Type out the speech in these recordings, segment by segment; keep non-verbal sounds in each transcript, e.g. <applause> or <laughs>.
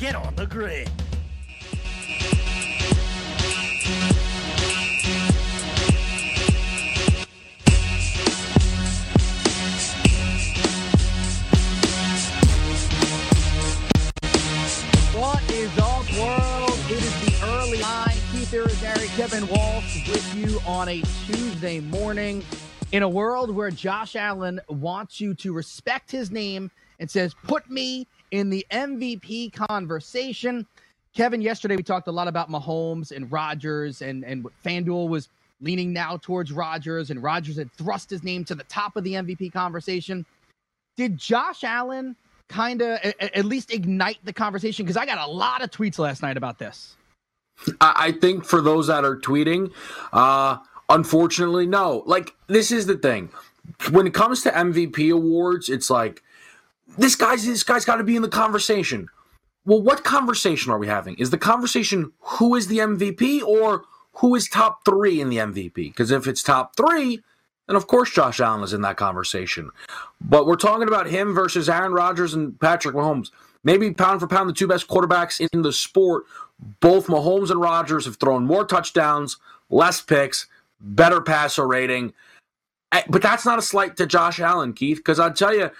Get on the grid. What is up, world? It is the early line. Keith Irizarry, Kevin Walsh with you on a Tuesday morning. In a world where Josh Allen wants you to respect his name and says, put me in the MVP conversation. Kevin, yesterday we talked a lot about Mahomes and Rodgers, and, and FanDuel was leaning now towards Rodgers, and Rodgers had thrust his name to the top of the MVP conversation. Did Josh Allen kind of at least ignite the conversation? Because I got a lot of tweets last night about this. I, think for those that are tweeting, uh, unfortunately, no. Like this is the thing. When it comes to MVP awards, it's like this guy's this guy's got to be in the conversation. Well, what conversation are we having? Is the conversation who is the MVP or who is top three in the MVP? Because if it's top three, then of course Josh Allen is in that conversation. But we're talking about him versus Aaron Rodgers and Patrick Mahomes. Maybe pound for pound, the two best quarterbacks in the sport. Both Mahomes and Rodgers have thrown more touchdowns, less picks, better passer rating. Eh, But that's not a slight to Josh Allen, Keith, because I'll tell you,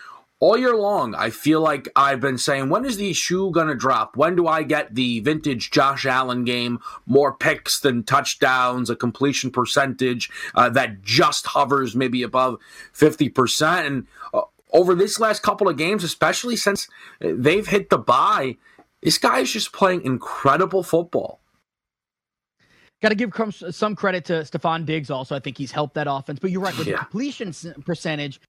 all year long, I feel like I've been saying, when is the shoe going to drop? When do I get the vintage Josh Allen game? More picks than touchdowns, a completion percentage uh, that just hovers maybe above 50%. And uh, over this last couple of games, especially since they've hit the bye, this guy is just playing incredible football. Got to give some credit to Stefon Diggs also. I think he's helped that offense. But you're right, with the completion percentage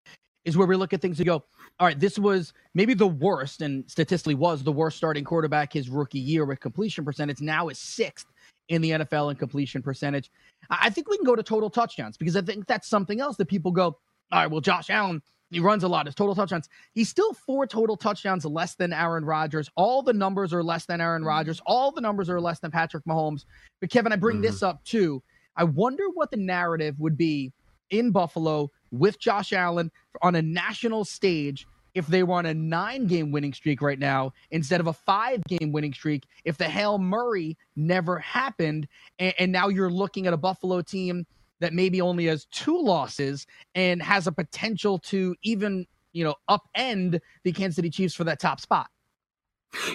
is where we look at things and go, all right, this was maybe the worst, and statistically was the worst starting quarterback his rookie year with completion percentage. Now is sixth in the NFL in completion percentage. I think we can go to total touchdowns because I think that's something else that people go, all right, well, Josh Allen, he runs a lot. His total touchdowns. He's still four total touchdowns less than Aaron Rodgers. All the numbers are less than Aaron Rodgers. All the numbers are less than Patrick Mahomes. But Kevin, I bring Mhm. this up too. I wonder what the narrative would be in Buffalo with Josh Allen on a national stage if they were on a nine game winning streak right now instead of a five game winning streak, if the Hail Murray never happened. And, and now you're looking at a Buffalo team that maybe only has two losses and has a potential to even, you know, upend the Kansas City Chiefs for that top spot.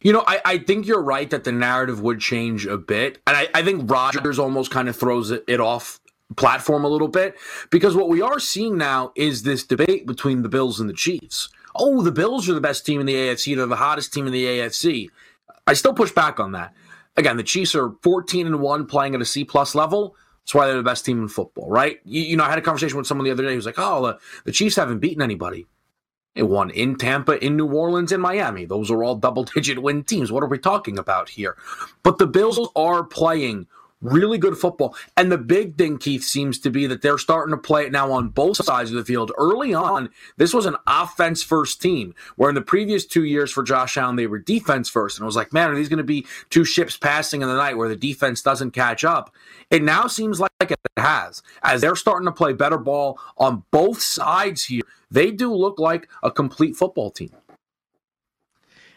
You know, I, I think you're right that the narrative would change a bit. And I, I think Rodgers almost kind of throws it, it off platform a little bit because what we are seeing now is this debate between the Bills and the Chiefs. Oh, the Bills are the best team in the AFC. They're the hottest team in the AFC. I still push back on that. Again, the Chiefs are 14 and 1 playing at a C plus level. That's why they're the best team in football, right? You, you know, I had a conversation with someone the other day who was like, oh, the, the Chiefs haven't beaten anybody. They won in Tampa, in New Orleans, in Miami. Those are all double digit win teams. What are we talking about here? But the Bills are playing really good football. And the big thing, Keith, seems to be that they're starting to play it now on both sides of the field. Early on, this was an offense first team, where in the previous two years for Josh Allen, they were defense first. And it was like, man, are these going to be two ships passing in the night where the defense doesn't catch up? It now seems like it has. As they're starting to play better ball on both sides here, they do look like a complete football team.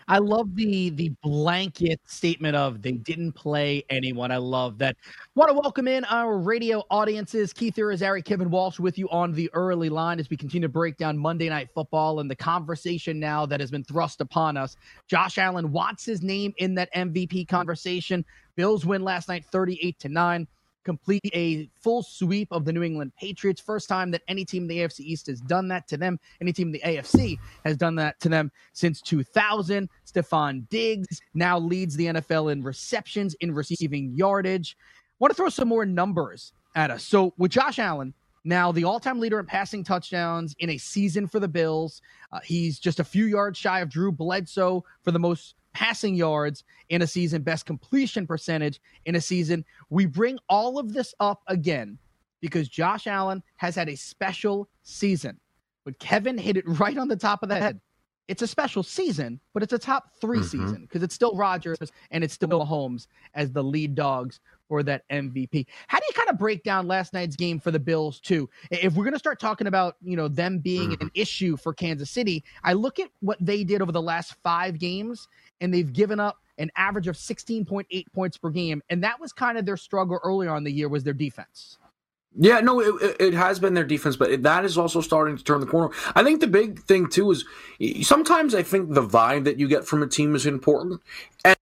I love the the blanket statement of they didn't play anyone. I love that. Want to welcome in our radio audiences. Keith Irizarry, Kevin Walsh with you on the early line as we continue to break down Monday Night Football and the conversation now that has been thrust upon us. Josh Allen wants his name in that MVP conversation. Bills win last night 38 to 9 complete a full sweep of the New England Patriots. First time that any team in the AFC East has done that to them. Any team in the AFC has done that to them since 2000. Stefon Diggs now leads the NFL in receptions, in receiving yardage. Want to throw some more numbers at us. So with Josh Allen, now the all-time leader in passing touchdowns in a season for the Bills. Uh, he's just a few yards shy of Drew Bledsoe for the most passing yards in a season, best completion percentage in a season. We bring all of this up again because Josh Allen has had a special season. But Kevin hit it right on the top of the head. It's a special season, but it's a top 3 mm-hmm. season because it's still Rodgers and it's still Mahomes as the lead dogs for that MVP. How do you kind of break down last night's game for the Bills too? If we're going to start talking about, you know, them being mm-hmm. an issue for Kansas City, I look at what they did over the last 5 games and they've given up an average of 16.8 points per game and that was kind of their struggle earlier on the year was their defense. Yeah, no, it, it has been their defense, but that is also starting to turn the corner. I think the big thing too is sometimes I think the vibe that you get from a team is important, and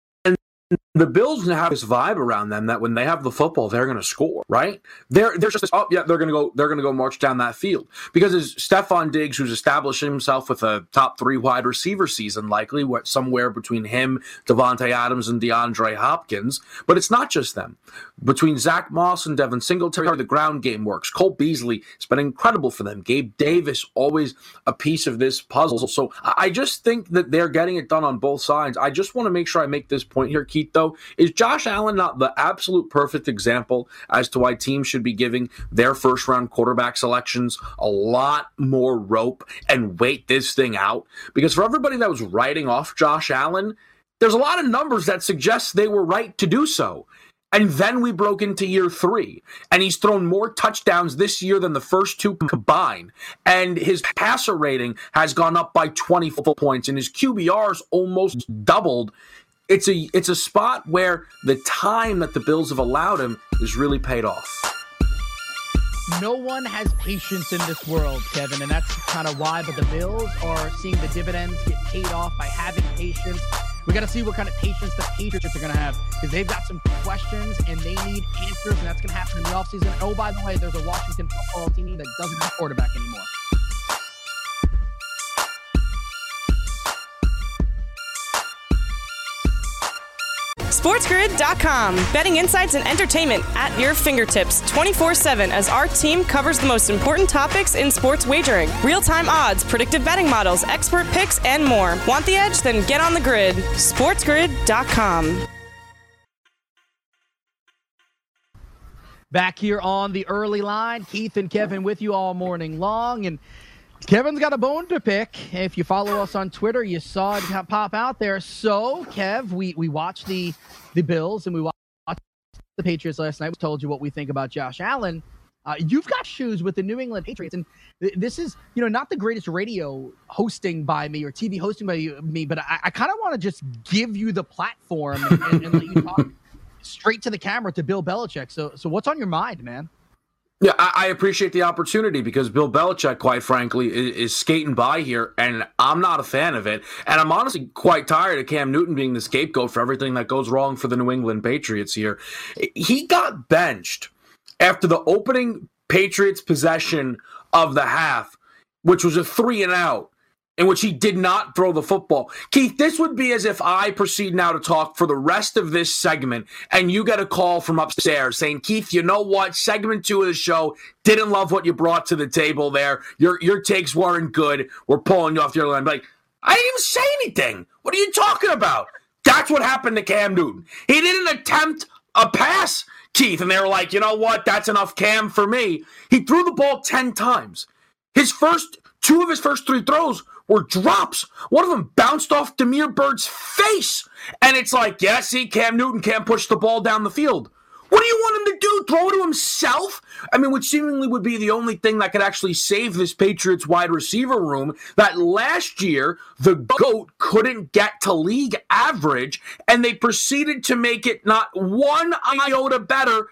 the Bills have this vibe around them that when they have the football, they're going to score. Right? They're they're just this, oh yeah, they're going to go they're going to go march down that field because as Stefon Diggs, who's establishing himself with a top three wide receiver season, likely what somewhere between him, Davante Adams, and DeAndre Hopkins. But it's not just them. Between Zach Moss and Devin Singletary, the ground game works. Cole Beasley has been incredible for them. Gabe Davis always a piece of this puzzle. So I just think that they're getting it done on both sides. I just want to make sure I make this point here, Keith. Though is Josh Allen not the absolute perfect example as to why teams should be giving their first round quarterback selections a lot more rope and wait this thing out? Because for everybody that was writing off Josh Allen, there's a lot of numbers that suggest they were right to do so. And then we broke into year three, and he's thrown more touchdowns this year than the first two combined. And his passer rating has gone up by 24 points, and his QBR's almost doubled it's a it's a spot where the time that the Bills have allowed him is really paid off. No one has patience in this world, Kevin, and that's kind of why. But the Bills are seeing the dividends get paid off by having patience. We got to see what kind of patience the Patriots are going to have because they've got some questions and they need answers, and that's going to happen in the offseason. Oh, by the way, there's a Washington football team that doesn't have quarterback anymore. SportsGrid.com. Betting insights and entertainment at your fingertips 24 7 as our team covers the most important topics in sports wagering real time odds, predictive betting models, expert picks, and more. Want the edge? Then get on the grid. SportsGrid.com. Back here on the early line, Keith and Kevin with you all morning long. And Kevin's got a bone to pick. If you follow us on Twitter, you saw it pop out there. So, Kev, we we watched the the Bills and we watched the Patriots last night. We told you what we think about Josh Allen. Uh, you've got shoes with the New England Patriots, and th- this is, you know, not the greatest radio hosting by me or TV hosting by you, me, but I, I kind of want to just give you the platform and, and, and let you talk <laughs> straight to the camera to Bill Belichick. So, so what's on your mind, man? Yeah, I, I, appreciate the opportunity because Bill Belichick, quite frankly, is, is, skating by here, and I'm not a fan of it. And I'm honestly quite tired of Cam Newton being the scapegoat for everything that goes wrong for the New England Patriots here. He got benched after the opening Patriots possession of the half, which was a three and out in which he did not throw the football. Keith, this would be as if I proceed now to talk for the rest of this segment and you get a call from upstairs saying, Keith, you know what? Segment two of the show didn't love what you brought to the table there. Your your takes weren't good. We're pulling you off your line. Like, I didn't even say anything. What are you talking about? That's what happened to Cam Newton. He didn't attempt a pass, Keith, and they were like, you know what? That's enough Cam for me. He threw the ball 10 times. His first two of his first three throws were drops. One of them bounced off Damiere Byrd's face. And it's like, yeah, see, Cam Newton can't push the ball down the field. What do you want him to do? Throw it to himself? I mean, which seemingly would be the only thing that could actually save this Patriots wide receiver room. That last year, the GOAT couldn't get to league average, and they proceeded to make it not one iota better.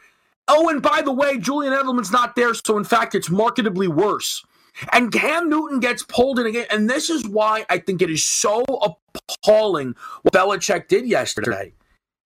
Oh, and by the way, Julian Edelman's not there, so in fact, it's marketably worse. And Cam Newton gets pulled in again. And this is why I think it is so appalling what Belichick did yesterday.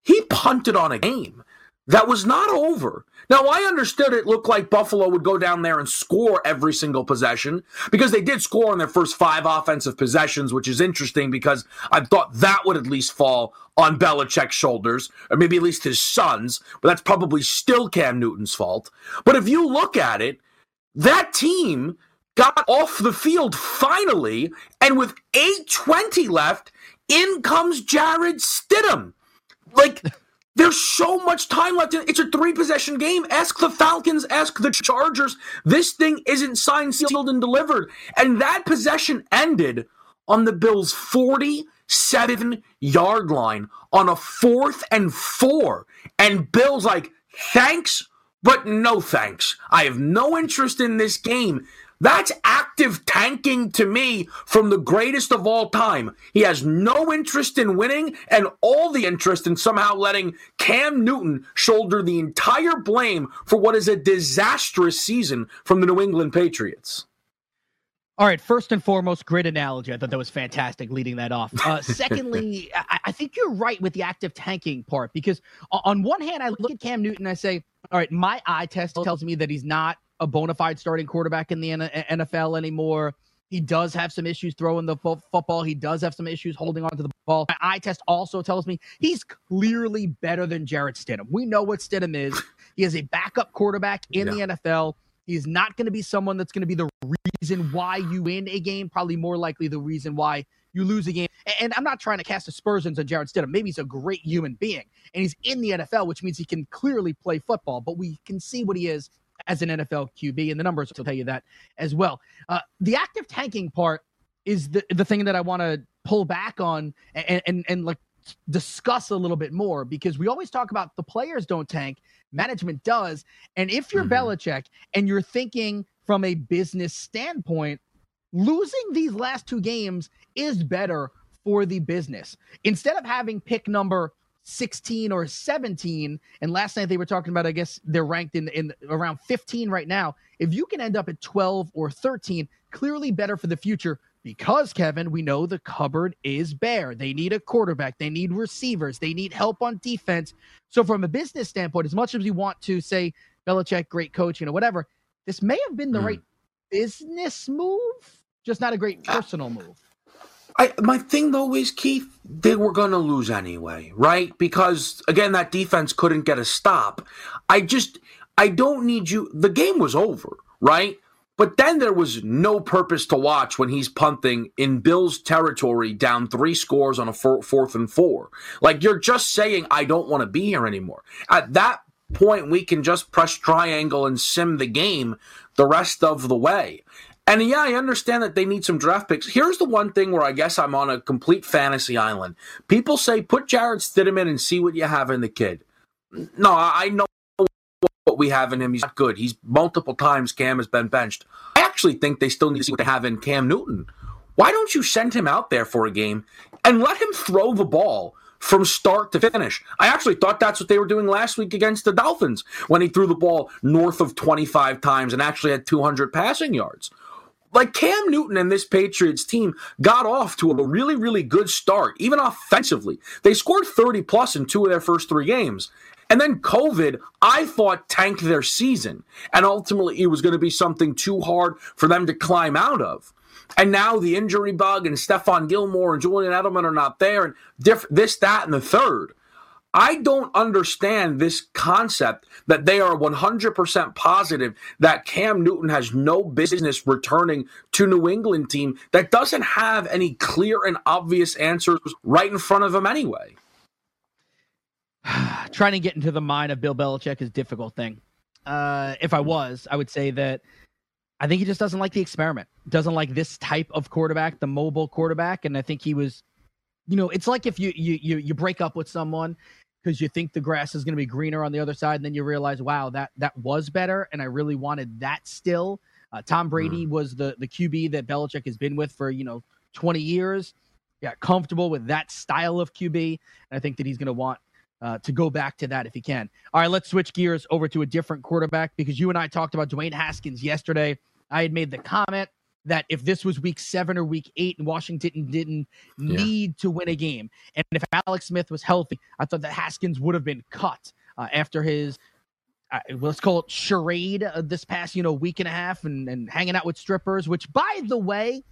He punted on a game that was not over. Now, I understood it looked like Buffalo would go down there and score every single possession because they did score on their first five offensive possessions, which is interesting because I thought that would at least fall on Belichick's shoulders, or maybe at least his son's, but that's probably still Cam Newton's fault. But if you look at it, that team got off the field finally, and with 8:20 left In comes Jarrett Stidham. Like, <laughs> there's so much time left. It's a three possession game. Ask the Falcons, ask the Chargers. This thing isn't signed, sealed, and delivered. And that possession ended on the Bills' 47 yard line on a fourth and four. And Bill's like, thanks, but no thanks. I have no interest in this game. That's active tanking to me from the greatest of all time. He has no interest in winning and all the interest in somehow letting Cam Newton shoulder the entire blame for what is a disastrous season from the New England Patriots. All right. First and foremost, great analogy. I thought that was fantastic leading that off. Uh, <laughs> secondly, I, I, think you're right with the active tanking part because on one hand, I look at Cam Newton and I say, all right, my eye test tells me that he's not a bona fide starting quarterback in the NFL anymore. He does have some issues throwing the fo- football. He does have some issues holding on to the ball. My eye test also tells me he's clearly better than Jarrett Stidham. We know what Stidham is. He is a backup quarterback in yeah. the NFL. He's not going to be someone that's going to be the reason why you win a game, probably more likely the reason why you lose a game. And I'm not trying to cast aspersions on Jarrett Stidham. Maybe he's a great human being and he's in the NFL, which means he can clearly play football, but we can see what he is as an NFL QB, and the numbers will tell you that as well. Uh, the active tanking part is the, the thing that I want to pull back on and, and, and like discuss a little bit more because we always talk about the players don't tank, management does. And if you're mm-hmm. Belichick and you're thinking from a business standpoint, losing these last two games is better for the business. Instead of having pick number 16 or 17 and last night they were talking about i guess they're ranked in in around 15 right now if you can end up at 12 or 13 clearly better for the future because Kevin, we know the cupboard is bare. They need a quarterback, they need receivers, they need help on defense. So, from a business standpoint, as much as we want to say Belichick, great coach, you know, whatever, this may have been the mm. right business move, just not a great personal move. I, my thing though is Keith, they were going to lose anyway, right? Because again, that defense couldn't get a stop. I just, I don't need you. The game was over, right? But then there was no purpose to watch when he's punting in Bill's territory down three scores on a fourth and four. Like you're just saying, I don't want to be here anymore. At that point, we can just press triangle and sim the game the rest of the way. And yeah, I understand that they need some draft picks. Here's the one thing where I guess I'm on a complete fantasy island. People say put Jarrett Stidham in and see what you have in the kid. No, I know what we have in him. He's not good. He's multiple times Cam has been benched. I actually think they still need to see what they have in Cam Newton. Why don't you send him out there for a game and let him throw the ball from start to finish? I actually thought that's what they were doing last week against the Dolphins when he threw the ball north of 25 times and actually had 200 passing yards. Like Cam Newton and this Patriots team got off to a really, really good start, even offensively. They scored 30 plus in two of their first three games. And then COVID, I thought, tanked their season. And ultimately, it was going to be something too hard for them to climb out of. And now the injury bug and Stephon Gilmore and Julian Edelman are not there, and diff- this, that, and the third. I don't understand this concept that they are 100% positive that Cam Newton has no business returning to New England team that doesn't have any clear and obvious answers right in front of him anyway. <sighs> Trying to get into the mind of Bill Belichick is a difficult thing. Uh, if I was, I would say that I think he just doesn't like the experiment. Doesn't like this type of quarterback, the mobile quarterback, and I think he was you know, it's like if you you you you break up with someone because you think the grass is going to be greener on the other side, and then you realize, wow, that that was better, and I really wanted that still. Uh, Tom Brady mm. was the the QB that Belichick has been with for you know 20 years. Got comfortable with that style of QB, and I think that he's going to want uh, to go back to that if he can. All right, let's switch gears over to a different quarterback because you and I talked about Dwayne Haskins yesterday. I had made the comment that if this was week seven or week eight and Washington didn't yeah. need to win a game, and if Alex Smith was healthy, I thought that Haskins would have been cut uh, after his. Uh, let's call it charade uh, this past you know week and a half and, and hanging out with strippers which by the way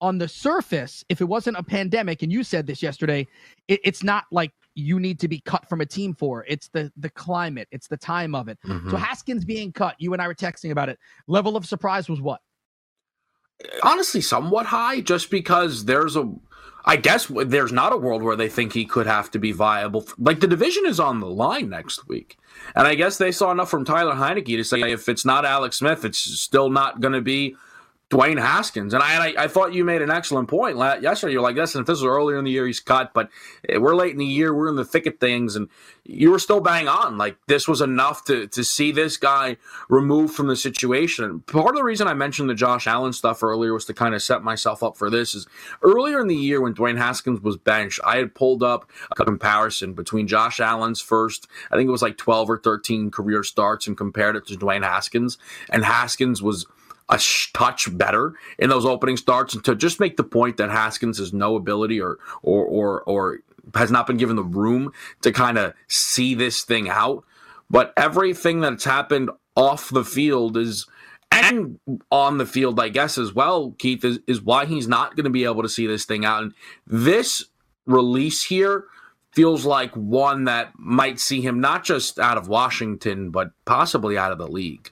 on the surface if it wasn't a pandemic and you said this yesterday it, it's not like you need to be cut from a team for it's the the climate it's the time of it mm-hmm. so haskins being cut you and i were texting about it level of surprise was what honestly somewhat high just because there's a I guess there's not a world where they think he could have to be viable. Like the division is on the line next week. And I guess they saw enough from Taylor Heinicke to say if it's not Alex Smith, it's still not going to be Dwayne Haskins. And I, I, I thought you made an excellent point yesterday. You're like, listen, if this was earlier in the year, he's cut, but eh, we're late in the year, we're in the thick of things, and you were still bang on. Like this was enough to to see this guy removed from the situation. Part of the reason I mentioned the Josh Allen stuff earlier was to kind of set myself up for this. Is earlier in the year when Dwayne Haskins was benched, I had pulled up a comparison between Josh Allen's first, I think it was like 12 or 13 career starts, and compared it to Dwayne Haskins, and Haskins was a touch better in those opening starts and to just make the point that Haskins has no ability or or or or has not been given the room to kind of see this thing out. But everything that's happened off the field is and on the field, I guess, as well, Keith, is, is why he's not going to be able to see this thing out. And this release here feels like one that might see him not just out of Washington, but possibly out of the league.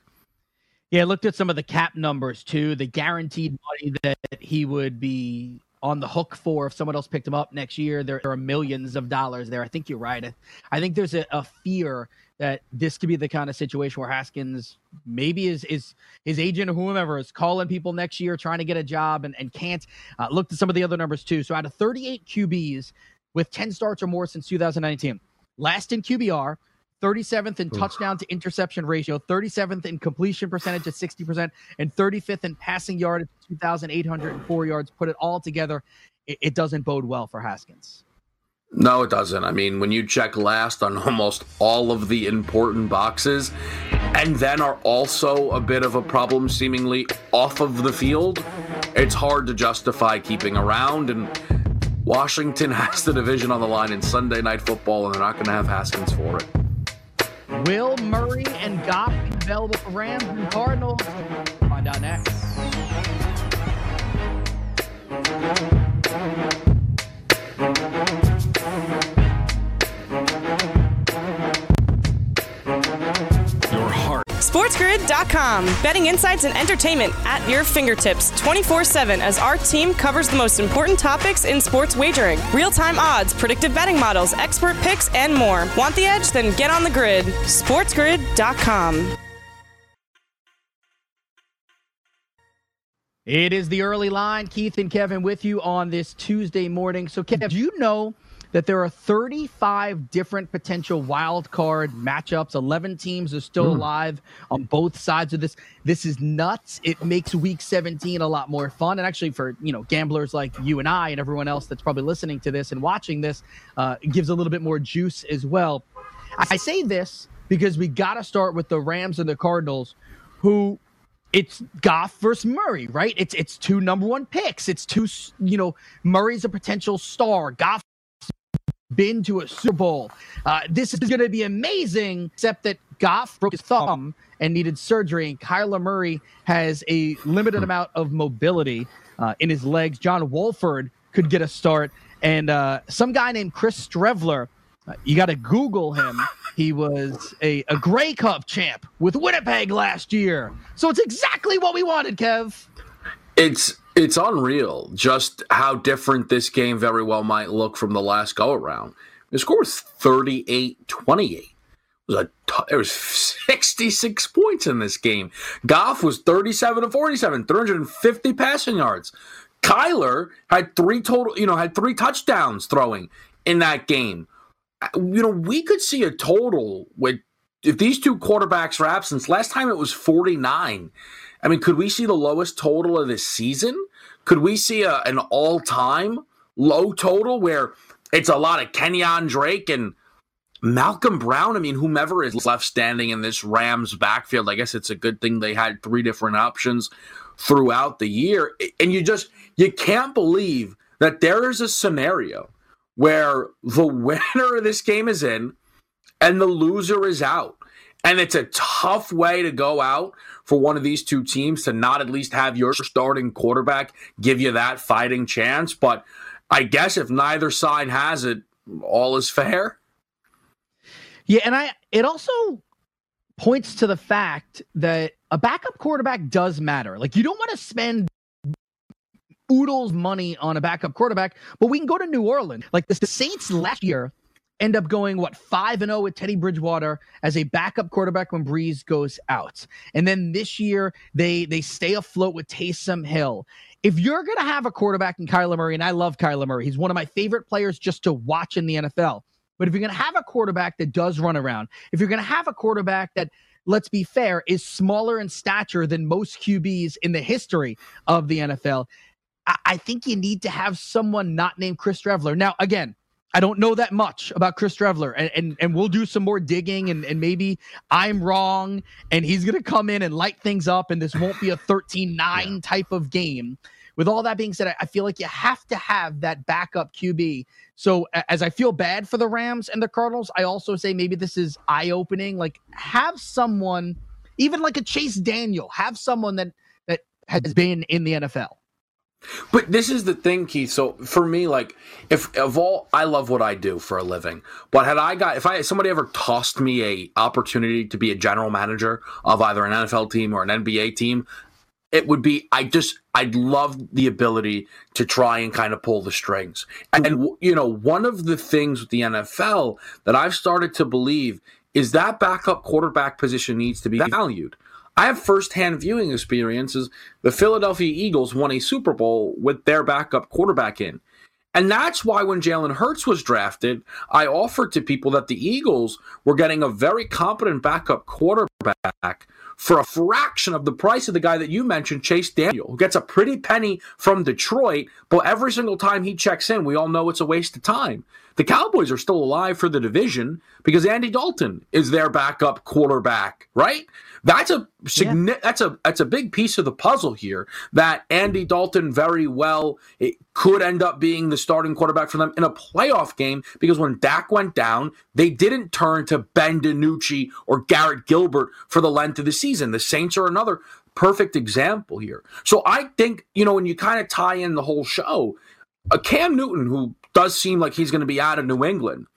Yeah, I looked at some of the cap numbers too, the guaranteed money that he would be on the hook for if someone else picked him up next year. There, are millions of dollars there. I think you're right. I think there's a, a, fear that this could be the kind of situation where Haskins maybe is is his agent or whomever is calling people next year trying to get a job and, and can't. Uh, looked at some of the other numbers too. So out of 38 QBs with 10 starts or more since 2019, last in QBR, 37th in touchdown to interception ratio, 37th in completion percentage at 60%, and 35th in passing yard at 2,804 yards. Put it all together, it, it doesn't bode well for Haskins. No, it doesn't. I mean, when you check last on almost all of the important boxes, and then are also a bit of a problem seemingly off of the field, it's hard to justify keeping around. And Washington <laughs> has the division on the line in Sunday night football, and they're not going to have Haskins for it. Will Murray and Goff be available for Rams and Cardinals? Find out next. SportsGrid.com. Betting insights and entertainment at your fingertips 24 7 as our team covers the most important topics in sports wagering real time odds, predictive betting models, expert picks, and more. Want the edge? Then get on the grid. SportsGrid.com. It is the early line. Keith and Kevin with you on this Tuesday morning. So, Kev, do you know that there are 35 different potential wild card matchups. 11 teams are still mm. alive on both sides of this. This is nuts. It makes week 17 a lot more fun. And actually, for you know gamblers like you and I and everyone else that's probably listening to this and watching this, uh, it gives a little bit more juice as well. I say this because we got to start with the Rams and the Cardinals, who it's Goff versus Murray, right? It's it's two number one picks. It's two, you know, Murray's a potential star. Goff been to a Super Bowl. Uh, this is going to be amazing, except that Goff broke his thumb and needed surgery. And Kyler Murray has a limited amount of mobility uh, in his legs. John Wolford could get a start. And uh, some guy named Chris Streveler, uh, you got to Google him. He was a, a Grey Cup champ with Winnipeg last year. So it's exactly what we wanted, Kev. It's it's unreal just how different this game very well might look from the last go around. The score was 38 28. It was there was 66 points in this game. Goff was 37 to 47, 350 passing yards. Kyler had three total, you know, had three touchdowns throwing in that game. You know, we could see a total with if these two quarterbacks were absent. Last time it was 49. I mean, could we see the lowest total of this season? Could we see a, an all time low total where it's a lot of Kenyan Drake and Malcolm Brown? I mean, whomever is left standing in this Rams backfield, I guess it's a good thing they had three different options throughout the year. And you just, you can't believe that there is a scenario where the winner of this game is in and the loser is out. And it's a tough way to go out for one of these two teams to not at least have your starting quarterback give you that fighting chance. But I guess if neither side has it, all is fair. Yeah, and I it also points to the fact that a backup quarterback does matter. Like you don't want to spend oodles money on a backup quarterback, but we can go to New Orleans. Like the Saints last year end up going what 5 and 0 with Teddy Bridgewater as a backup quarterback when Brees goes out. And then this year they they stay afloat with Taysom Hill. If you're going to have a quarterback in Kyler Murray and I love Kyler Murray, he's one of my favorite players just to watch in the NFL. But if you're going to have a quarterback that does run around, if you're going to have a quarterback that let's be fair, is smaller in stature than most QBs in the history of the NFL. I, think you need to have someone not named Chris Streveler. Now, again, I don't know that much about Chris Streveler, and, and, and we'll do some more digging, and, and maybe I'm wrong, and he's going to come in and light things up, and this won't be a 13 9 yeah. type of game. With all that being said, I feel like you have to have that backup QB. So as I feel bad for the Rams and the Cardinals, I also say maybe this is eye opening. Like have someone, even like a Chase Daniel, have someone that that has been in the NFL. But this is the thing, Keith. So for me, like, if of all, I love what I do for a living. But had I got, if I somebody ever tossed me a opportunity to be a general manager of either an NFL team or an NBA team, it would be I just I'd love the ability to try and kind of pull the strings. And, and you know, one of the things with the NFL that I've started to believe is that backup quarterback position needs to be valued. I have firsthand viewing experiences. The Philadelphia Eagles won a Super Bowl with their backup quarterback in. And that's why when Jalen Hurts was drafted, I offered to people that the Eagles were getting a very competent backup quarterback for a fraction of the price of the guy that you mentioned, Chase Daniel, who gets a pretty penny from Detroit, but every single time he checks in, we all know it's a waste of time. The Cowboys are still alive for the division because Andy Dalton is their backup quarterback, right? That's a yeah. that's a that's a big piece of the puzzle here. That Andy Dalton very well it could end up being the starting quarterback for them in a playoff game because when Dak went down, they didn't turn to Ben DiNucci or Garrett Gilbert for the length of the season. The Saints are another perfect example here. So I think you know when you kind of tie in the whole show, a Cam Newton who does seem like he's going to be out of New England.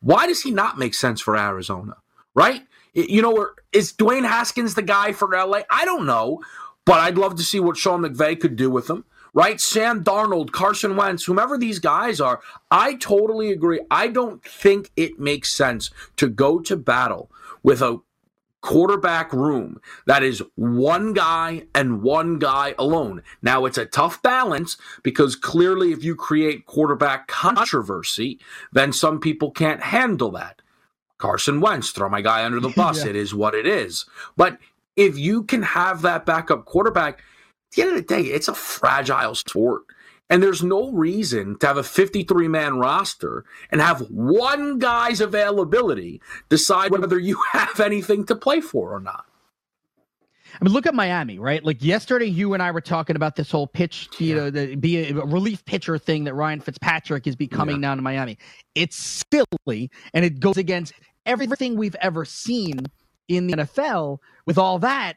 Why does he not make sense for Arizona? Right? You know, is Dwayne Haskins the guy for LA? I don't know, but I'd love to see what Sean McVay could do with him. Right? Sam Darnold, Carson Wentz, whomever these guys are, I totally agree. I don't think it makes sense to go to battle with a quarterback room that is one guy and one guy alone. Now, it's a tough balance because clearly, if you create quarterback controversy, then some people can't handle that. Carson Wentz, throw my guy under the <laughs> bus. yeah. It is what it is. But if you can have that backup quarterback, at the end of the day, it's a fragile sport. And there's no reason to have a 53 man roster and have one guy's availability decide whether you <laughs> have anything to play for or not. I mean, look at Miami, right? Like yesterday, you and I were talking about this whole pitch, you know, the, be a relief pitcher thing that Ryan Fitzpatrick is becoming yeah. now in Miami. It's silly, and it goes against everything we've ever seen in the NFL. With all that,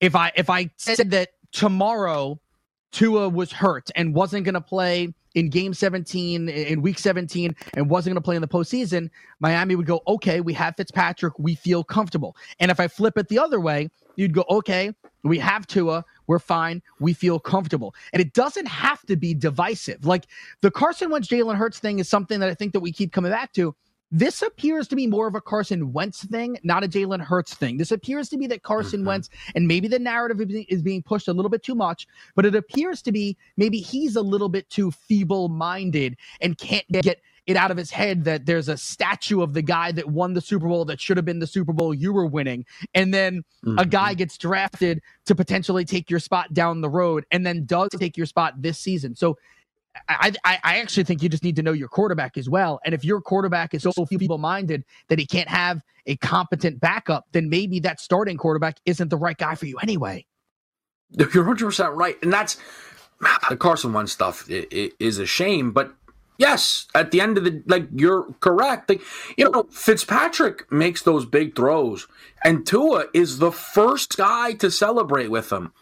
if I if I said that tomorrow Tua was hurt and wasn't going to play in game 17 in week 17 and wasn't going to play in the postseason, Miami would go, okay, we have Fitzpatrick. We feel comfortable. And if I flip it the other way, you'd go, okay, we have Tua. We're fine. We feel comfortable. And it doesn't have to be divisive. Like the Carson Wentz Jalen Hurts thing is something that I think that we keep coming back to. This appears to be more of a Carson Wentz thing, not a Jalen Hurts thing. This appears to be that Carson mm-hmm. Wentz, and maybe the narrative is being pushed a little bit too much, but it appears to be maybe he's a little bit too feeble minded and can't get it out of his head that there's a statue of the guy that won the Super Bowl that should have been the Super Bowl you were winning. And then mm-hmm. a guy gets drafted to potentially take your spot down the road and then does take your spot this season. So I, I, I actually think you just need to know your quarterback as well. And if your quarterback is so feeble minded that he can't have a competent backup, then maybe that starting quarterback isn't the right guy for you anyway. You're 100% right. And that's the Carson Wentz stuff is a shame. But yes, at the end of the, like, you're correct. Like, you know, Fitzpatrick makes those big throws, and Tua is the first guy to celebrate with them.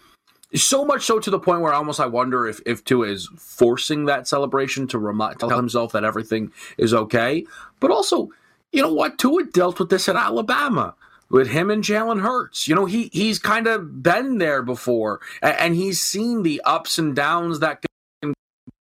So much so to the point where almost I wonder if if Tua is forcing that celebration to remind tell himself that everything is okay. But also, you know what? Tua dealt with this at Alabama with him and Jalen Hurts. You know, he he's kind of been there before, and, and he's seen the ups and downs that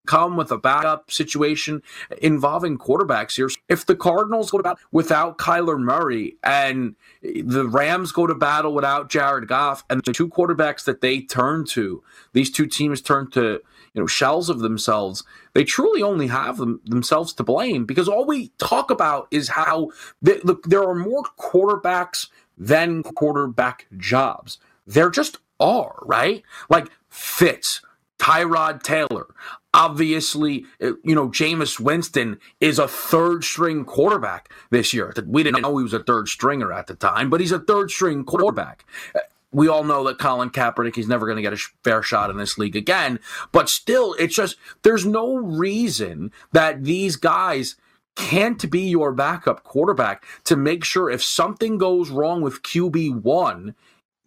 come with a backup situation involving quarterbacks here. If the Cardinals go to battle without Kyler Murray and the Rams go to battle without Jared Goff and the two quarterbacks that they turn to, these two teams turn to you know shells of themselves they truly only have them, themselves to blame because all we talk about is how there are more quarterbacks than quarterback jobs there just are right like fitz tyrod taylor obviously uh, you know Jameis Winston is a third string quarterback this year we didn't know he was a third stringer at the time but he's a third string quarterback uh, we all know that Colin Kaepernick he's never going to get a fair shot in this league again. But still, it's just there's no reason that these guys can't be your backup quarterback to make sure if something goes wrong with QB one.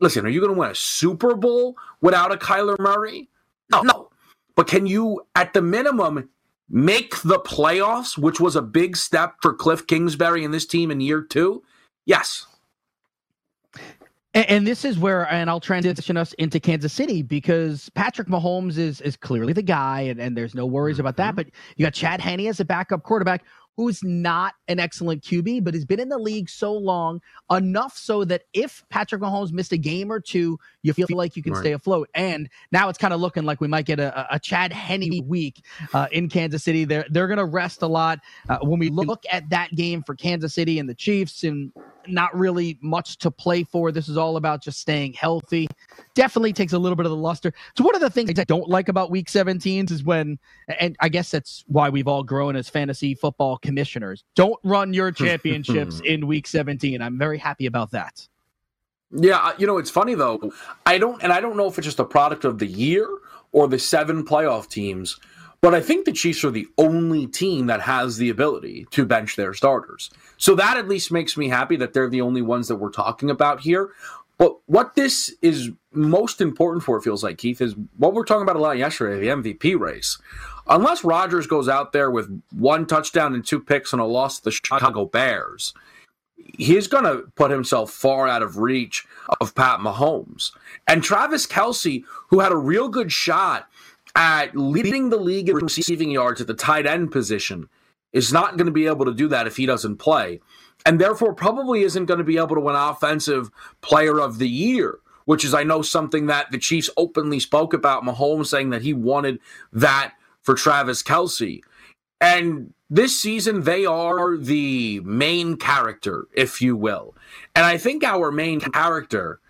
Listen, are you going to win a Super Bowl without a Kyler Murray? No, no. But can you, at the minimum, make the playoffs, which was a big step for Cliff Kingsbury and this team in year two? Yes. And, and, this is where, and I'll transition us into Kansas City because Patrick Mahomes is is clearly the guy, and, and there's no worries about that. Mm-hmm. But you got Chad Henne as a backup quarterback who's not an excellent QB, but has been in the league so long, enough so that if Patrick Mahomes missed a game or two, you feel like you can right. stay afloat. And now it's kind of looking like we might get a, a Chad Henne week uh, in Kansas City. They're they're going to rest a lot. Uh, when we look at that game for Kansas City and the Chiefs, and not really much to play for. This is all about just staying healthy. Definitely takes a little bit of the luster. So one of the things I don't like about week 17s is when, and I guess that's why we've all grown as fantasy football commissioners. Don't run your <laughs> championships in week 17. I'm very happy about that. Yeah, uh, you know, it's funny though. I don't, and I don't know if it's just a product of the year or the seven playoff teams but I think the Chiefs are the only team that has the ability to bench their starters. So that at least makes me happy that they're the only ones that we're talking about here. But what this is most important for, it feels like, Keith, is what we're talking about a lot yesterday the MVP race. Unless Rodgers goes out there with one touchdown and two picks and a loss to the Chicago Bears, he's going to put himself far out of reach of Pat Mahomes. And Travis Kelce, who had a real good shot at leading the league in receiving yards at the tight end position is not going to be able to do that if he doesn't play. And therefore, probably isn't going to be able to win Offensive Player of the Year, which is, I know, something that the Chiefs openly spoke about. Mahomes saying that he wanted that for Travis Kelce. And this season, they are the main character, if you will. And I think our main character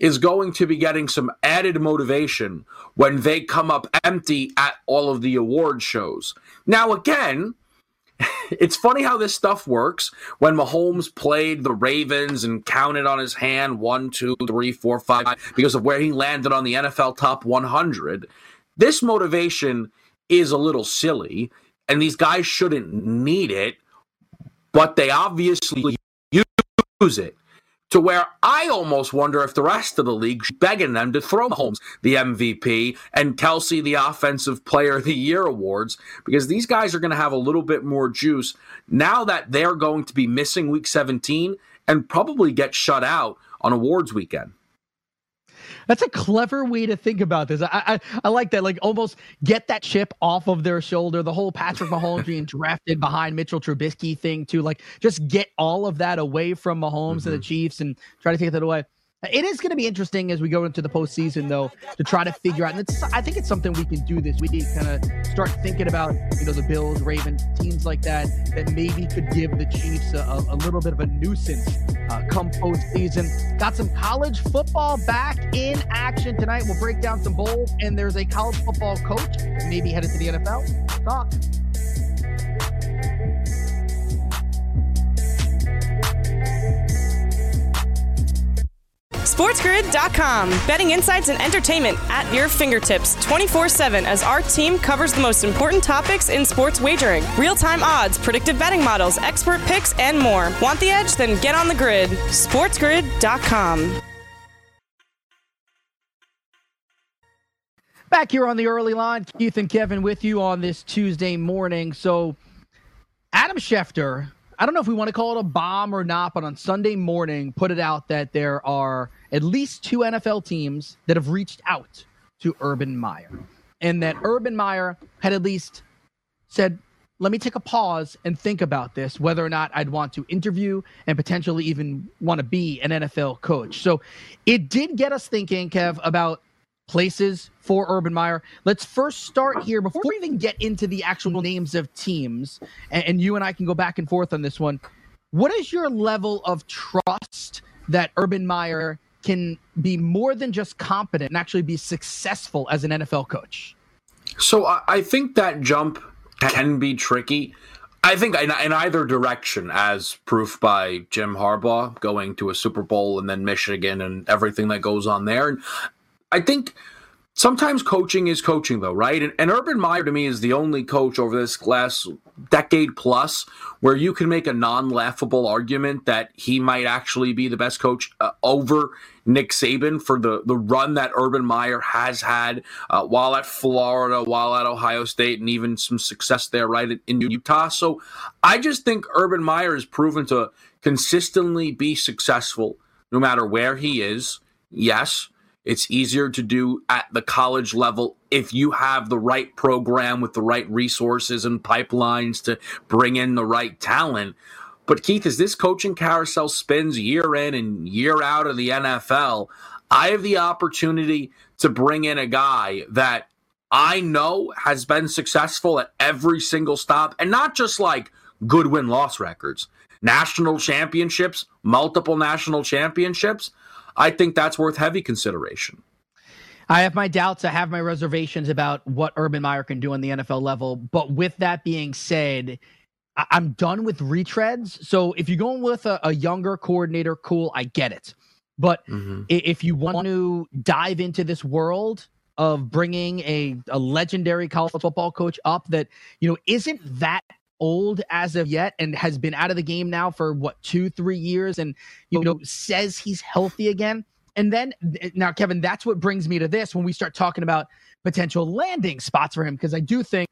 is going to be getting some added motivation when they come up empty at all of the award shows. Now, again, it's funny how this stuff works. When Mahomes played the Ravens and counted on his hand one, two, three, four, five, because of where he landed on the NFL top 100, this motivation is a little silly, and these guys shouldn't need it, but they obviously use it to where I almost wonder if the rest of the league begging them to throw Mahomes the MVP and Kelce the Offensive Player of the Year awards because these guys are going to have a little bit more juice now that they're going to be missing Week 17 and probably get shut out on awards weekend. That's a clever way to think about this. I, I, I like that. Like almost get that chip off of their shoulder. The whole Patrick Mahomes being drafted behind Mitchell Trubisky thing too. Like just get all of that away from Mahomes mm-hmm. and the mm-hmm. Chiefs and try to take that away. It is going to be interesting as we go into the postseason, though, to try to figure out. And it's, I think it's something we can do this week. Kind of start thinking about, you know, the Bills, Ravens, teams like that that maybe could give the Chiefs a, a little bit of a nuisance uh, come postseason. Got some college football back in action tonight. We'll break down some bowls, and there's a college football coach maybe headed to the NFL. Talk. SportsGrid.com. Betting insights and entertainment at your fingertips 24 7 as our team covers the most important topics in sports wagering real time odds, predictive betting models, expert picks, and more. Want the edge? Then get on the grid. SportsGrid.com. Back here on the early line, Keith and Kevin with you on this Tuesday morning. So, Adam Schefter I don't know if we want to call it a bomb or not, but on Sunday morning, put it out that there are at least two NFL teams that have reached out to Urban Meyer. and that Urban Meyer had at least said, let me take a pause and think about this, whether or not I'd want to interview and potentially even want to be an NFL coach. So it did get us thinking, Kev, about places for Urban Meyer. Let's first start here before we even get into the actual mm-hmm. names of teams, and, and you and I can go back and forth on this one. What is your level of trust that Urban Meyer can be more than just competent and actually be successful as an NFL coach? So I, I think that jump can be tricky. I think in, in, either direction, as proof by Jim Harbaugh going to a Super Bowl and then Michigan and everything that goes on there. And I think sometimes coaching is coaching, though, right? And, and Urban Meyer to me is the only coach over this last decade plus where you can make a non-laughable argument that he might actually be the best coach uh, over Nick Saban for the the run that Urban Meyer has had uh, while at Florida, while at Ohio State, and even some success there right in Utah. So I just think Urban Meyer has proven to consistently be successful no matter where he is. Yes, it's easier to do at the college level if you have the right program with the right resources and pipelines to bring in the right talent. But Keith, as this coaching carousel spins year in and year out of the NFL, I have the opportunity to bring in a guy that I know has been successful at every single stop and not just like good win loss records, national championships, multiple national championships. I think that's worth heavy consideration. I have my doubts. I have my reservations about what Urban Meyer can do on the NFL level. But with that being said, I- am done with retreads. So if you're going with a, a younger coordinator, cool, I get it. But mm-hmm. if you want to dive into this world of bringing a, a legendary college football coach up that you know isn't that old as of yet and has been out of the game now for what two three years and you know says he's healthy again and then now kevin that's what brings me to this when we start talking about potential landing spots for him because i do think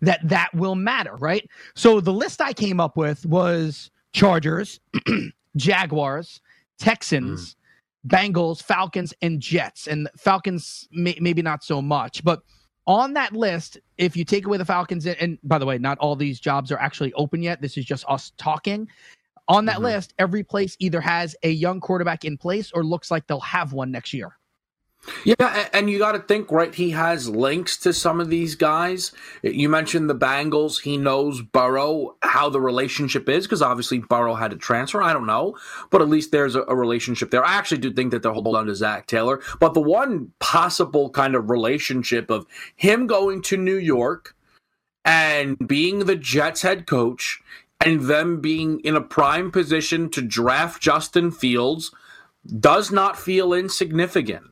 that that will matter, right? So the list I came up with was Chargers, <clears throat> Jaguars, Texans, mm. Bengals, Falcons, and Jets. And Falcons, may, maybe not so much, but on that list, if you take away the Falcons, and by the way, not all these jobs are actually open yet. This is just us talking. On that mm-hmm. list, every place either has a young quarterback in place or looks like they'll have one next year. Yeah, and you got to think, right? He has links to some of these guys. You mentioned the Bengals. He knows Burrow, how the relationship is, because obviously Burrow had to transfer. I don't know, but at least there's a, a relationship there. I actually do think that they'll hold on to Zac Taylor. But the one possible kind of relationship of him going to New York and being the Jets head coach and them being in a prime position to draft Justin Fields does not feel insignificant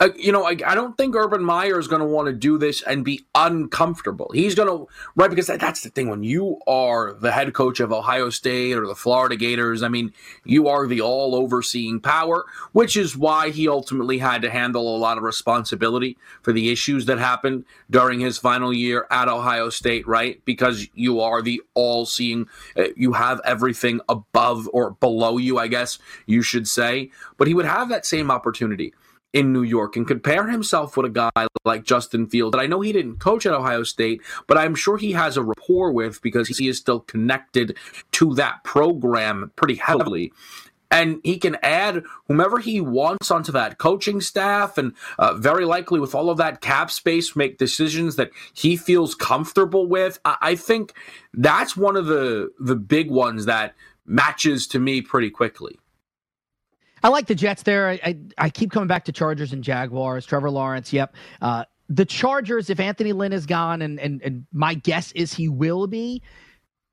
uh, you know, I, I, don't think Urban Meyer is going to want to do this and be uncomfortable. He's going to, right? Because that, that's the thing. When you are the head coach of Ohio State or the Florida Gators, I mean, you are the all overseeing power, which is why he ultimately had to handle a lot of responsibility for the issues that happened during his final year at Ohio State, right? Because you are the all seeing, uh, you have everything above or below you, I guess you should say. But he would have that same opportunity in New York and compare himself with a guy like Justin Fields that I know he didn't coach at Ohio State, but I'm sure he has a rapport with because he is still connected to that program pretty heavily. And he can add whomever he wants onto that coaching staff, and uh, very likely with all of that cap space, make decisions that he feels comfortable with. I, I think that's one of the the big ones that matches to me pretty quickly. I like the Jets there. I, I, I keep coming back to Chargers and Jaguars. Trevor Lawrence, yep. Uh, the Chargers, if Anthony Lynn is gone, and and and my guess is he will be.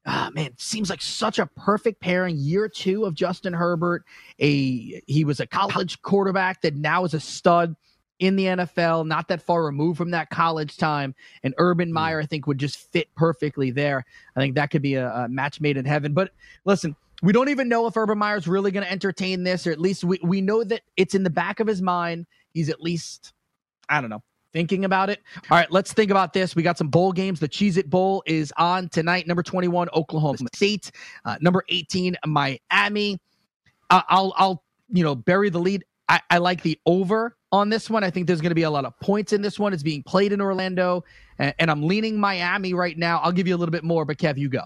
Ah, man, seems like such a perfect pairing. Year two of Justin Herbert, a he was a college quarterback that now is a stud in the NFL, not that far removed from that college time. And Urban hmm. Meyer, I think, would just fit perfectly there. I think that could be a, a match made in heaven. But listen, we don't even know if Urban Meyer's really going to entertain this, or at least we, we know that it's in the back of his mind. He's at least, I don't know, thinking about it. All right, let's think about this. We got some bowl games. The Cheez It Bowl is on tonight. Number 21, Oklahoma State. Uh, number 18, Miami. Uh, I'll, I'll, you know, bury the lead. I, I like the over on this one. I think there's going to be a lot of points in this one. It's being played in Orlando, and, and I'm leaning Miami right now. I'll give you a little bit more, but Kev, you go.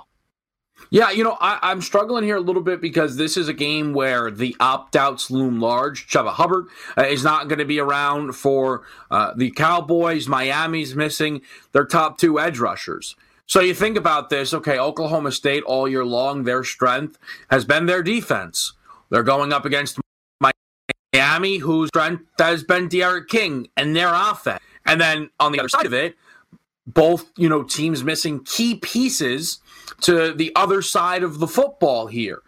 Yeah, you know, I, am struggling here a little bit because this is a game where the opt outs loom large. Chuba Hubbard uh, is not going to be around for uh, the Cowboys. Miami's missing their top two edge rushers. So you think about this, okay, Oklahoma State all year long, their strength has been their defense. They're going up against Miami, whose strength has been D'Eriq King and their offense. And then on the other side of it, both, you know, teams missing key pieces to the other side of the football here.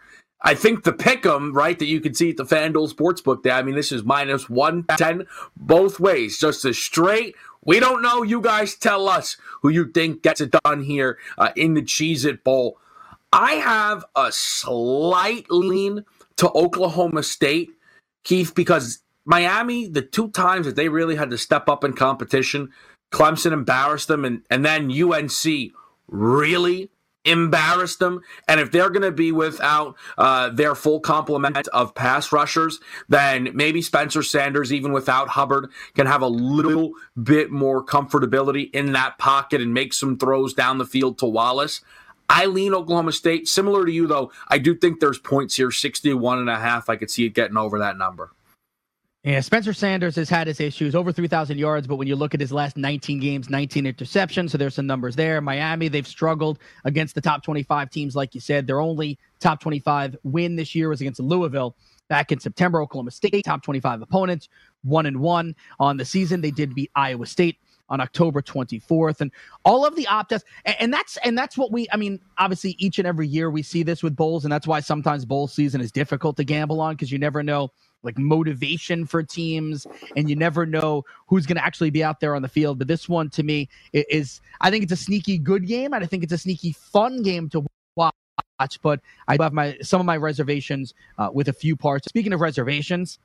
I think the pick 'em, right, that you can see at the FanDuel Sportsbook there. I mean, this is minus 110 both ways. Just a straight, we don't know. You guys tell us who you think gets it done here uh, in the Cheez It Bowl. I have a slight lean to Oklahoma State, Keith, because Miami, the two times that they really had to step up in competition, Clemson embarrassed them, and, and then UNC really embarrassed them. And if they're going to be without uh, their full complement of pass rushers, then maybe Spencer Sanders, even without Hubbard, can have a little bit more comfortability in that pocket and make some throws down the field to Wallace. I lean Oklahoma State. Similar to you, though, I do think there's points here, 61 and a half. I could see it getting over that number. Yeah, Spencer Sanders has had his issues, over 3,000 yards, but when you look at his last 19 games, 19 interceptions, so there's some numbers there. Miami, they've struggled against the top 25 teams, like you said. Their only top 25 win this year was against Louisville back in September. Oklahoma State, top 25 opponents, one and one on the season. They did beat Iowa State on October 24th, and all of the opt outs, and, and that's and that's what we. I mean, obviously, each and every year we see this with bowls, and that's why sometimes bowl season is difficult to gamble on because you never know like motivation for teams and you never know who's going to actually be out there on the field. But this one to me is i think it's a sneaky good game and i think it's a sneaky fun game to watch but i have my some of my reservations uh, with a few parts. Speaking of reservations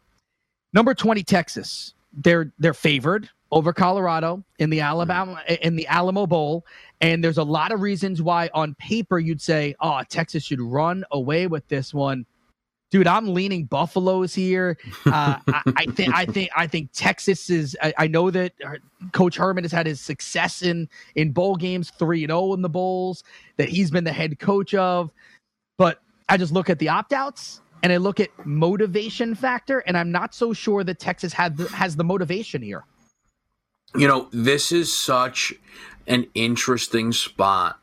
number 20 texas. They're they're favored over colorado in the alabama in the alamo bowl and there's a lot of reasons why. On paper you'd say oh texas should run away with this one dude, I'm leaning Buffaloes here. Uh, I, I, think I <laughs> think I think Texas is. I, I, know that Coach Herman has had his success in in bowl games, three and zero oh in the bowls that he's been the head coach of. But I just look at the opt outs and I look at motivation factor, and I'm not so sure that Texas had the, has the motivation here. You know, this is such an interesting spot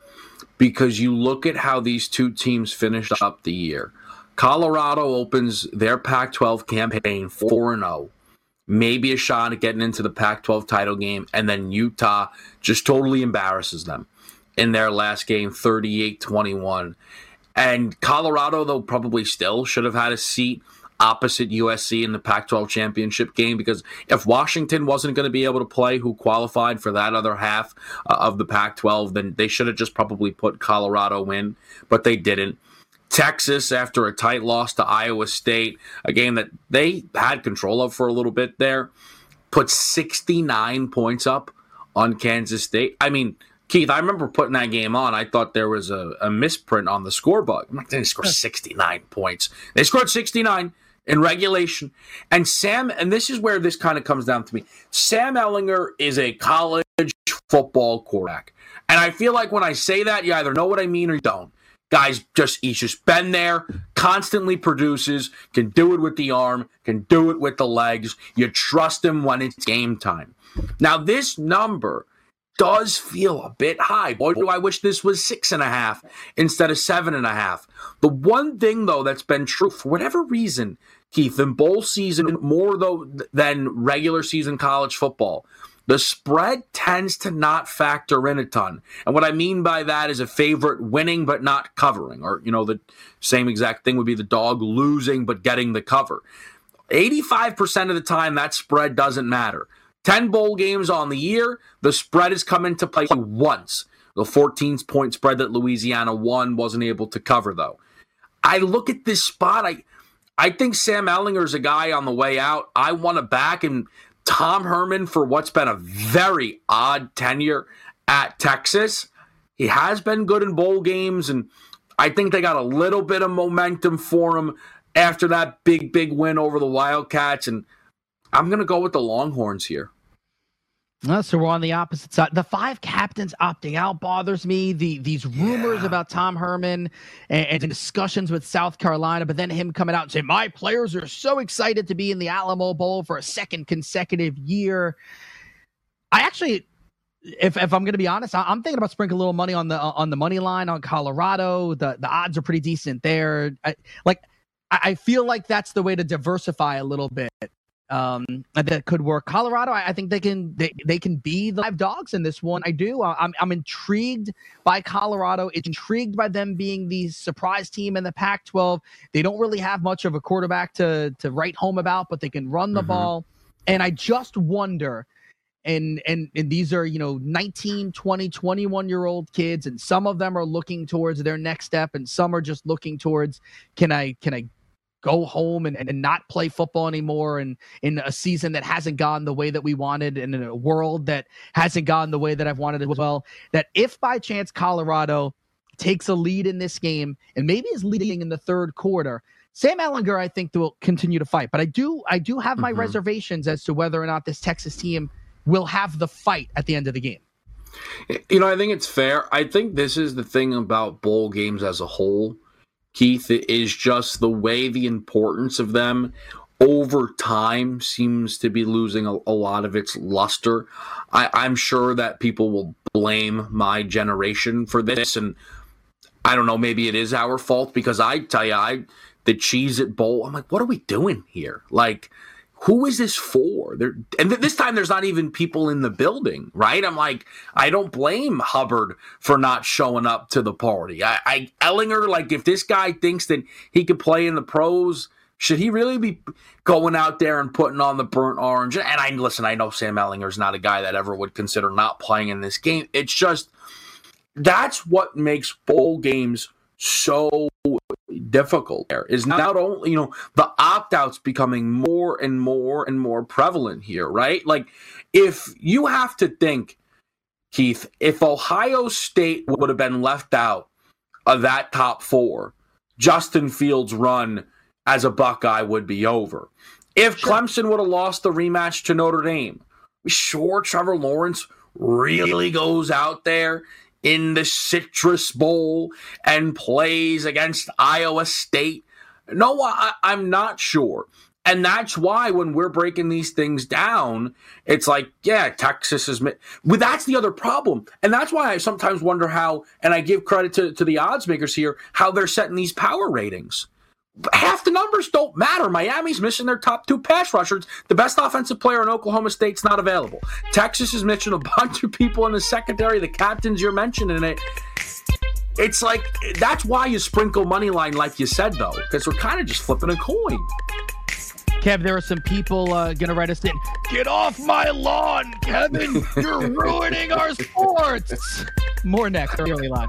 because you look at how these two teams finished up the year. Colorado opens their Pac 12 campaign 4 0. Maybe a shot at getting into the Pac 12 title game. And then Utah just totally embarrasses them in their last game, 38 21. And Colorado, though, probably still should have had a seat opposite USC in the Pac 12 championship game because if Washington wasn't going to be able to play, who qualified for that other half uh, of the Pac 12, then they should have just probably put Colorado in, but they didn't. Texas, after a tight loss to Iowa State, a game that they had control of for a little bit there, put 69 points up on Kansas State. I mean, Keith, I remember putting that game on. I thought there was a, a misprint on the scorebook. I'm not going to score 69 points. They scored 69 in regulation. And Sam, and this is where this kind of comes down to me. Sam Ehlinger is a college football quarterback. And I feel like when I say that, you either know what I mean or you don't. Guys, just he's just been there, constantly produces, can do it with the arm, can do it with the legs. You trust him when it's game time. Now, this number does feel a bit high. Boy, do I wish this was six and a half instead of seven and a half. The one thing, though, that's been true for whatever reason, Keith, in bowl season, more though than regular season college football, the spread tends to not factor in a ton. And what I mean by that is a favorite winning but not covering, or, you know, the same exact thing would be the dog losing but getting the cover. 85% of the time, that spread doesn't matter. 10 bowl games on the year, the spread has come into play once. The 14 point spread that Louisiana won wasn't able to cover, though. I look at this spot. I I think Sam Ehlinger is a guy on the way out. I want to back, and Tom Herman for what's been a very odd tenure at Texas. He has been good in bowl games, and I think they got a little bit of momentum for him after that big, big win over the Wildcats. And I'm going to go with the Longhorns here. Uh, so we're on the opposite side. The five captains opting out bothers me. The these rumors Yeah. about Tom Herman and, and discussions with South Carolina, but then him coming out and saying my players are so excited to be in the Alamo Bowl for a second consecutive year. I actually, if if I'm going to be honest, I, I'm thinking about sprinkling a little money on the on the money line on Colorado. The the odds are pretty decent there. I, like I, I feel like that's the way to diversify a little bit um that could work. Colorado I, I think they can they, they can be the live dogs in this one. I do. I- i'm i'm intrigued by colorado. It's intrigued by them being the surprise team in the pac 12 they don't really have much of a quarterback to to write home about but they can run the Mhm. ball. And i just wonder and and and these are you know 19 20 21 year old kids and some of them are looking towards their next step and some are just looking towards can i can i go home and, and not play football anymore and in a season that hasn't gone the way that we wanted and in a world that hasn't gone the way that I've wanted it as well that if by chance Colorado takes a lead in this game and maybe is leading in the third quarter Sam Ehlinger I think will continue to fight but I do I do have my Mhm. reservations as to whether or not this Texas team will have the fight at the end of the game You know, I think it's fair. I think this is the thing about bowl games as a whole, Keith, is just the way the importance of them over time seems to be losing a, a lot of its luster. I, I'm sure that people will blame my generation for this, and I don't know, maybe it is our fault because I tell you, I the Cheez-It Bowl, I'm like, what are we doing here? Like, who is this for? And th- this time there's not even people in the building, right? I'm like, I don't blame Hubbard for not showing up to the party. I, I Ehlinger, like, if this guy thinks that he could play in the pros, should he really be going out there and putting on the burnt orange? And I listen, I know Sam Ehlinger's not a guy that ever would consider not playing in this game. It's just that's what makes bowl games so difficult there is not only you know the opt-outs becoming more and more and more prevalent here right like if you have to think keith if ohio state would have been left out of that top four justin fields run as a buckeye would be over if Sure. clemson would have lost the rematch to notre dame sure trevor lawrence really goes out there in the Citrus Bowl and plays against Iowa State? No, I, I'm not sure. And that's why when we're breaking these things down, it's like, yeah, Texas is. mi- Well, that's the other problem. And that's why I sometimes wonder how, and I give credit to, to the odds makers here, how they're setting these power ratings. Half the numbers don't matter. Miami's missing their top two pass rushers. The best offensive player in Oklahoma State's not available. Texas is missing a bunch of people in the secondary. The captains you're mentioning it. It's like that's why you sprinkle money line, like you said, though, because we're kind of just flipping a coin. Kev, there are some people uh, gonna write us in. Get off my lawn, Kevin! You're <laughs> ruining our sports. More next, early line.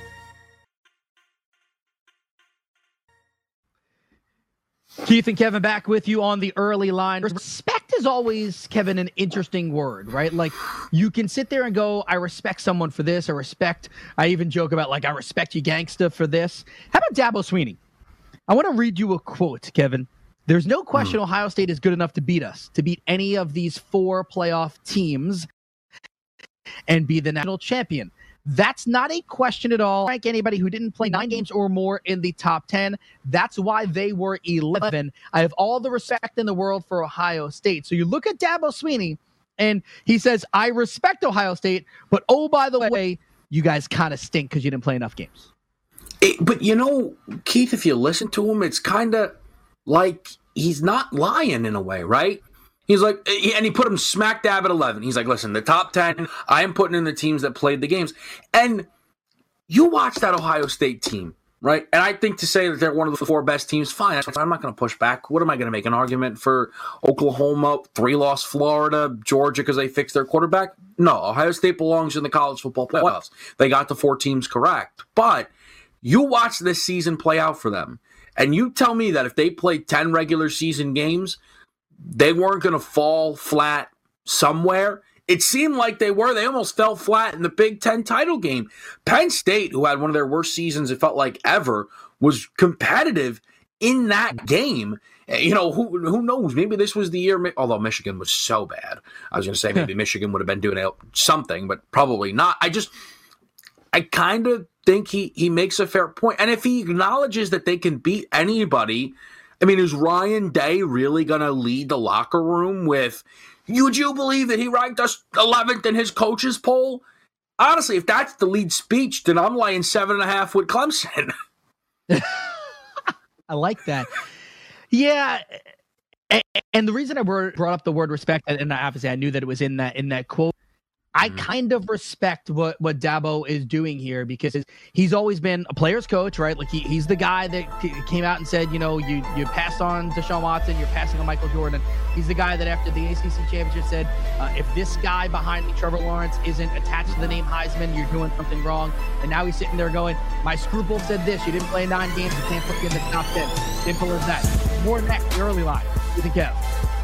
Keith and Kevin back with you on the early line. Respect is always, Kevin, an interesting word, right? Like you can sit there and go, I respect someone for this. I respect, I even joke about like, I respect you gangsta for this. How about Dabo Swinney? I want to read you a quote, Kevin. There's no question hmm. Ohio State is good enough to beat us, to beat any of these four playoff teams and be the national champion. That's not a question at all. Like anybody who didn't play nine games or more in the top 10, that's why they were 11. I have all the respect in the world for Ohio State. So you look at Dabo Swinney, and he says, I respect Ohio State, but oh, by the way, you guys kind of stink because you didn't play enough games. It, but you know, Keith, if you listen to him, it's kind of like he's not lying in a way, right? He's like, and he put him smack dab at 11. He's like, listen, the top 10, I am putting in the teams that played the games. And you watch that Ohio State team, right? And I think to say that they're one of the four best teams, fine. I'm not going to push back. What am I going to make an argument for Oklahoma, three loss Florida, Georgia because they fixed their quarterback? No, Ohio State belongs in the college football playoffs. They got the four teams correct. But you watch this season play out for them, and you tell me that if they played 10 regular season games, they weren't going to fall flat somewhere. It seemed like they were. They almost fell flat in the Big Ten title game. Penn State, who had one of their worst seasons, it felt like ever, was competitive in that game. Eh, you know, who who knows? Maybe this was the year. Although Michigan was so bad, I was going to say maybe <laughs> Michigan would have been doing something, but probably not. I just, I kind of think he he makes a fair point, and if he acknowledges that they can beat anybody, I mean, is Ryan Day really going to lead the locker room with? Would you believe that he ranked us 11th in his coaches poll? Honestly, if that's the lead speech, then I'm laying seven and a half with Clemson. <laughs> I like that. Yeah. And the reason I brought up the word respect, and obviously I knew that it was in that in that quote, I mm-hmm. kind of respect what what Dabo is doing here because he's always been a player's coach, right? Like he, he's the guy that came out and said, you know, you you passed on Deshaun Watson, you're passing on Michael Jordan. He's the guy that after the ACC championship said, uh, if this guy behind me, Trevor Lawrence, isn't attached to the name Heisman, you're doing something wrong. And now he's sitting there going, my scruple said this: you didn't play nine games, you can't put you in the top ten. Simple as that. More next, the early line. You think, Kev?